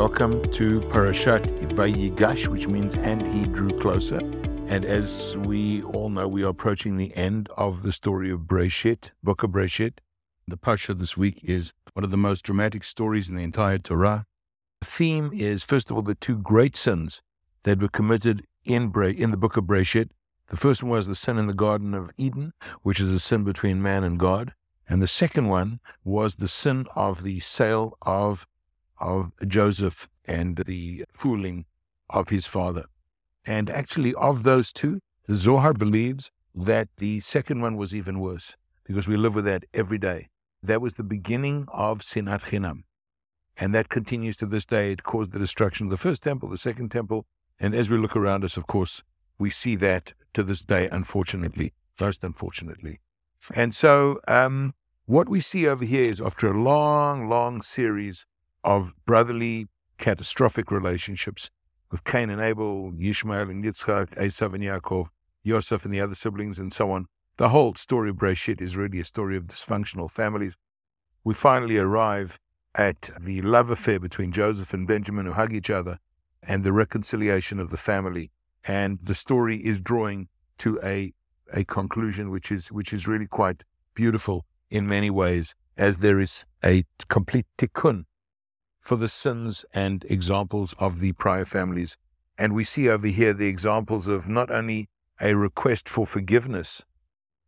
welcome to Parashat Vayigash, which means and he drew closer. And as we all know, we are approaching the end of the story of Breshit, book of Breshit. The Parsha this week is one of the most dramatic stories in the entire Torah. The theme is, first of all, the two great sins that were committed in, Bre- in the book of Breshit. The first one was the sin in the Garden of Eden, which is a sin between man and God. And the second one was the sin of the sale of of Joseph and the fooling of his father. And actually, of those two, Zohar believes that the second one was even worse because we live with that every day. That was the beginning of Sinat Chinam. And that continues to this day. It caused the destruction of the first temple, the second temple. And as we look around us, of course, we see that to this day, unfortunately, most unfortunately. And so, um, what we see over here is after a long, long series of brotherly, catastrophic relationships with Cain and Abel, Yishmael and Yitzchak, Esav and Yaakov, Yosef and the other siblings, and so on. The whole story of Breshit is really a story of dysfunctional families. We finally arrive at the love affair between Joseph and Benjamin, who hug each other, and the reconciliation of the family. And the story is drawing to a a conclusion which is which is really quite beautiful in many ways, as there is a complete tikkun for the sins and examples of the prior families. And we see over here the examples of not only a request for forgiveness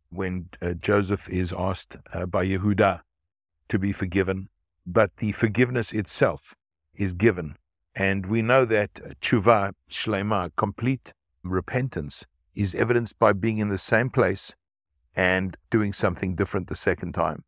when uh, Joseph is asked uh, by Yehuda to be forgiven, but the forgiveness itself is given. And we know that tshuva, shlema, complete repentance, is evidenced by being in the same place and doing something different the second time.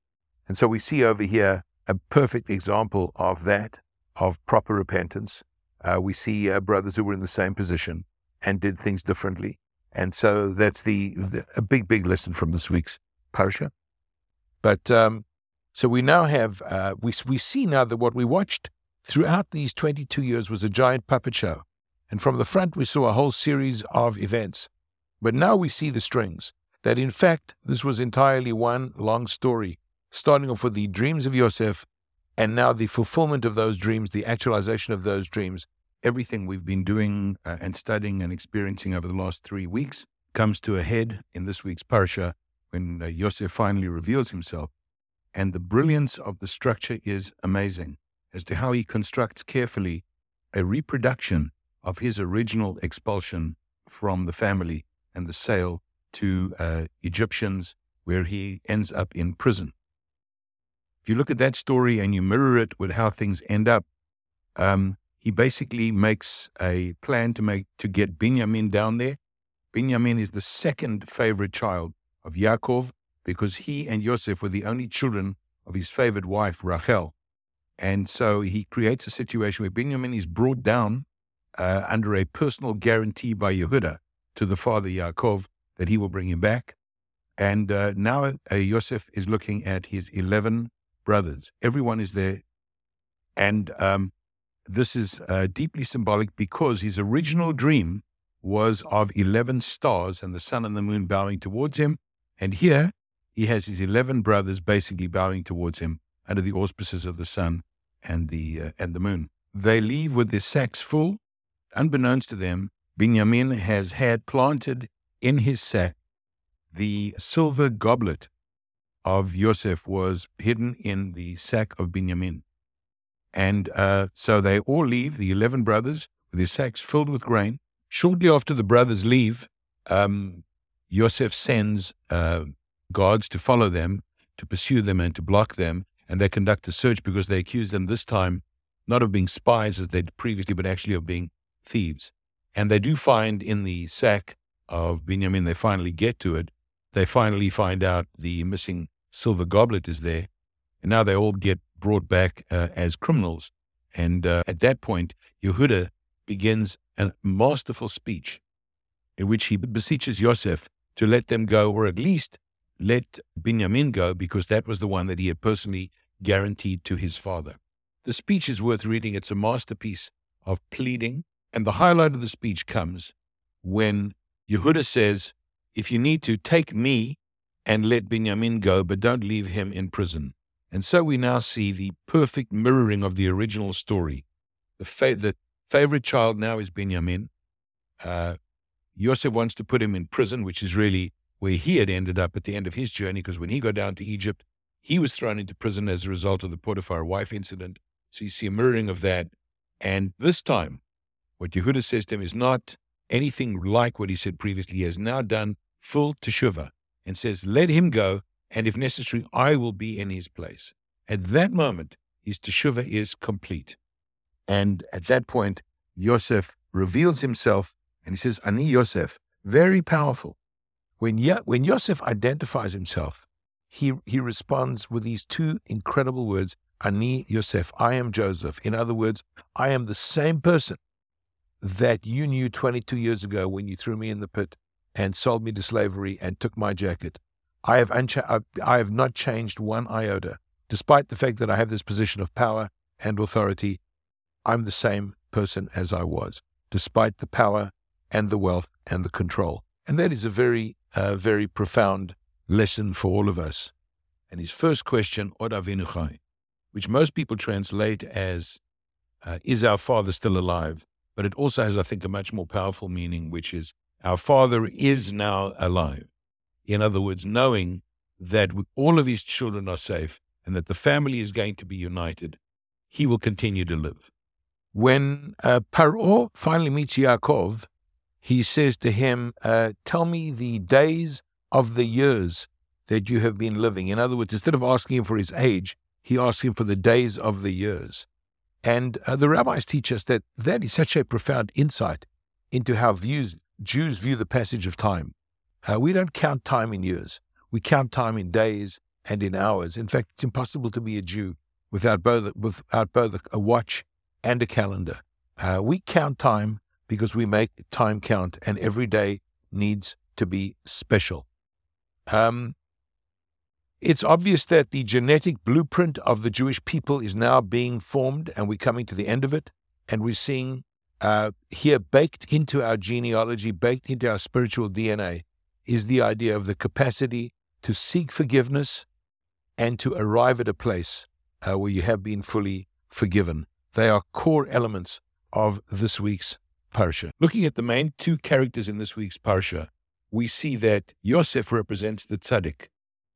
And so we see over here a perfect example of that, of proper repentance. Uh, we see uh, brothers who were in the same position and did things differently. And so that's the, the a big, big lesson from this week's parsha. But um, so we now have uh, we we see now that what we watched throughout these 22 years was a giant puppet show, and from the front we saw a whole series of events. But now we see the strings. That in fact this was entirely one long story starting off with the dreams of Yosef, and now the fulfillment of those dreams, the actualization of those dreams. Everything we've been doing uh, and studying and experiencing over the last three weeks comes to a head in this week's parsha when uh, Yosef finally reveals himself. And the brilliance of the structure is amazing as to how he constructs carefully a reproduction of his original expulsion from the family and the sale to uh, Egyptians, where he ends up in prison. If you look at that story and you mirror it with how things end up, um, he basically makes a plan to make to get Binyamin down there. Binyamin is the second favorite child of Yaakov because he and Yosef were the only children of his favorite wife Rachel, and so he creates a situation where Binyamin is brought down uh, under a personal guarantee by Yehuda to the father Yaakov that he will bring him back. And uh, now uh, Yosef is looking at his 11 brothers. Everyone is there. And um, this is uh, deeply symbolic because his original dream was of 11 stars and the sun and the moon bowing towards him. And here he has his 11 brothers basically bowing towards him under the auspices of the sun and the, uh, and the moon. They leave with their sacks full. Unbeknownst to them, Binyamin has had planted in his sack the silver goblet of Yosef was hidden in the sack of Binyamin. And uh, so they all leave, the 11 brothers, with their sacks filled with grain. Shortly after the brothers leave, um, Yosef sends uh, guards to follow them, to pursue them, and to block them. And they conduct a search because they accuse them this time not of being spies as they'd previously, but actually of being thieves. And they do find in the sack of Binyamin, they finally get to it. They finally find out the missing silver goblet is there. And now they all get brought back uh, as criminals. And uh, at that point, Yehuda begins a masterful speech in which he beseeches Yosef to let them go, or at least let Binyamin go, because that was the one that he had personally guaranteed to his father. The speech is worth reading. It's a masterpiece of pleading. And the highlight of the speech comes when Yehuda says, If you need to, take me and let Binyamin go, but don't leave him in prison. And so we now see the perfect mirroring of the original story. The, fa- the favorite child now is Benjamin. Uh, Yosef wants to put him in prison, which is really where he had ended up at the end of his journey, because when he got down to Egypt, he was thrown into prison as a result of the Potiphar wife incident. So you see a mirroring of that. And this time, what Yehuda says to him is not anything like what he said previously. He has now done full teshuvah and says, Let him go, and if necessary, I will be in his place. At that moment, his teshuvah is complete. And at that point, Yosef reveals himself and he says, Ani Yosef, very powerful. When, Yo- when Yosef identifies himself, he, he responds with these two incredible words, Ani Yosef, I am Joseph. In other words, I am the same person that you knew 22 years ago when you threw me in the pit and sold me to slavery and took my jacket. I have, uncha- I have not changed one iota. Despite the fact that I have this position of power and authority, I'm the same person as I was, despite the power and the wealth and the control. And that is a very, uh, very profound lesson for all of us. And his first question, Od Avinu which most people translate as, uh, Is our Father still alive? But it also has, I think, a much more powerful meaning, which is, Our Father is now alive. In other words, knowing that all of his children are safe and that the family is going to be united, he will continue to live. When uh, Paro finally meets Yaakov, he says to him, uh, Tell me the days of the years that you have been living. In other words, instead of asking him for his age, he asks him for the days of the years. And uh, the rabbis teach us that that is such a profound insight into how views, Jews view the passage of time. Uh, we don't count time in years. We count time in days and in hours. In fact, it's impossible to be a Jew without both, without both a watch and a calendar. Uh, we count time because we make time count, and every day needs to be special. Um, it's obvious that the genetic blueprint of the Jewish people is now being formed, and we're coming to the end of it. And we're seeing uh, here, baked into our genealogy, baked into our spiritual DNA, is the idea of the capacity to seek forgiveness and to arrive at a place uh, where you have been fully forgiven. They are core elements of this week's Parsha. Looking at the main two characters in this week's Parsha, we see that Yosef represents the tzaddik,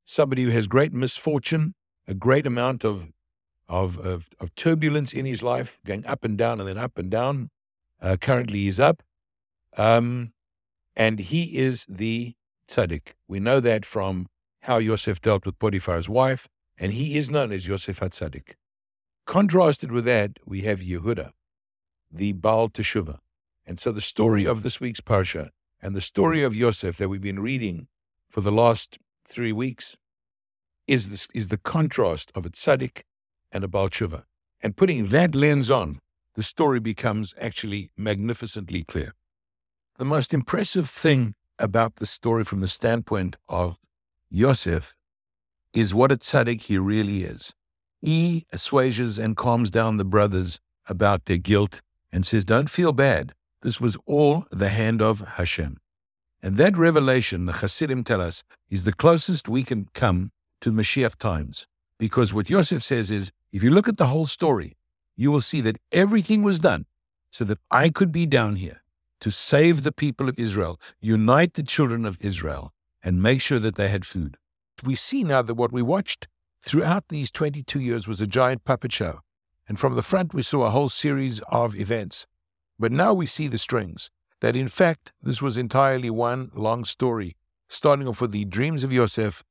somebody who has great misfortune, a great amount of, of, of, of turbulence in his life, going up and down and then up and down. Uh, currently, he's up. Um, and he is the tzaddik. We know that from how Yosef dealt with Potiphar's wife, and he is known as Yosef HaTzadik. Contrasted with that, we have Yehuda, the Baal Teshuvah. And so the story of this week's Parsha and the story of Yosef that we've been reading for the last three weeks is, this, is the contrast of a tzaddik and a Baal Teshuvah. And putting that lens on, the story becomes actually magnificently clear. The most impressive thing about the story from the standpoint of Yosef is what a tzaddik he really is. He assuages and calms down the brothers about their guilt and says, Don't feel bad. This was all the hand of Hashem. And that revelation, the Hasidim tell us, is the closest we can come to the Mashiach times. Because what Yosef says is, if you look at the whole story, you will see that everything was done so that I could be down here to save the people of Israel, unite the children of Israel, and make sure that they had food. We see now that what we watched throughout these 22 years was a giant puppet show. And from the front, we saw a whole series of events. But now we see the strings, that in fact, this was entirely one long story, starting off with the dreams of Yosef,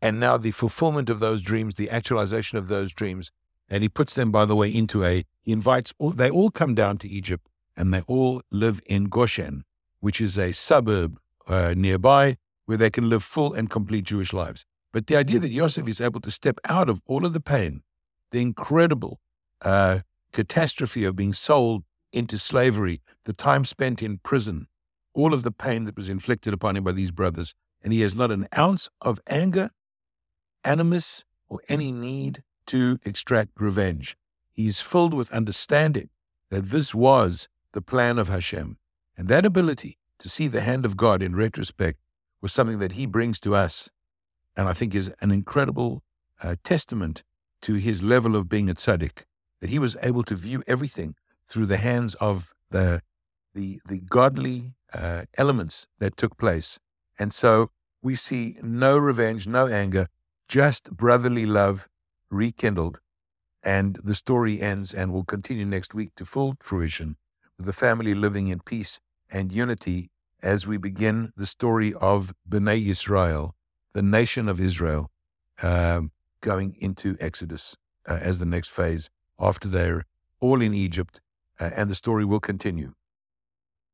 and now the fulfillment of those dreams, the actualization of those dreams. And he puts them, by the way, into a, he invites, all, they all come down to Egypt, and they all live in Goshen, which is a suburb uh, nearby where they can live full and complete Jewish lives. But the idea that Yosef is able to step out of all of the pain, the incredible uh, catastrophe of being sold into slavery, the time spent in prison, all of the pain that was inflicted upon him by these brothers, and he has not an ounce of anger, animus, or any need to extract revenge. He is filled with understanding that this was the plan of Hashem. And that ability to see the hand of God in retrospect was something that he brings to us and I think is an incredible uh, testament to his level of being a tzaddik, that he was able to view everything through the hands of the the the godly uh, elements that took place. And so we see no revenge, no anger, just brotherly love rekindled. And the story ends and will continue next week to full fruition with the family living in peace and unity as we begin the story of Bnei Israel, the nation of Israel, um, going into Exodus uh, as the next phase after they're all in Egypt, uh, and the story will continue.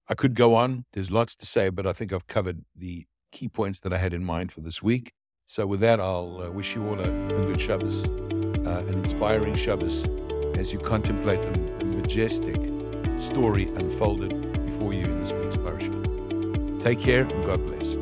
I could go on. There's lots to say, but I think I've covered the key points that I had in mind for this week. So, with that, I'll uh, wish you all a, a good Shabbos, uh, an inspiring Shabbos, as you contemplate the, the majestic story unfolded before you in this week's parasha. Take care and God bless.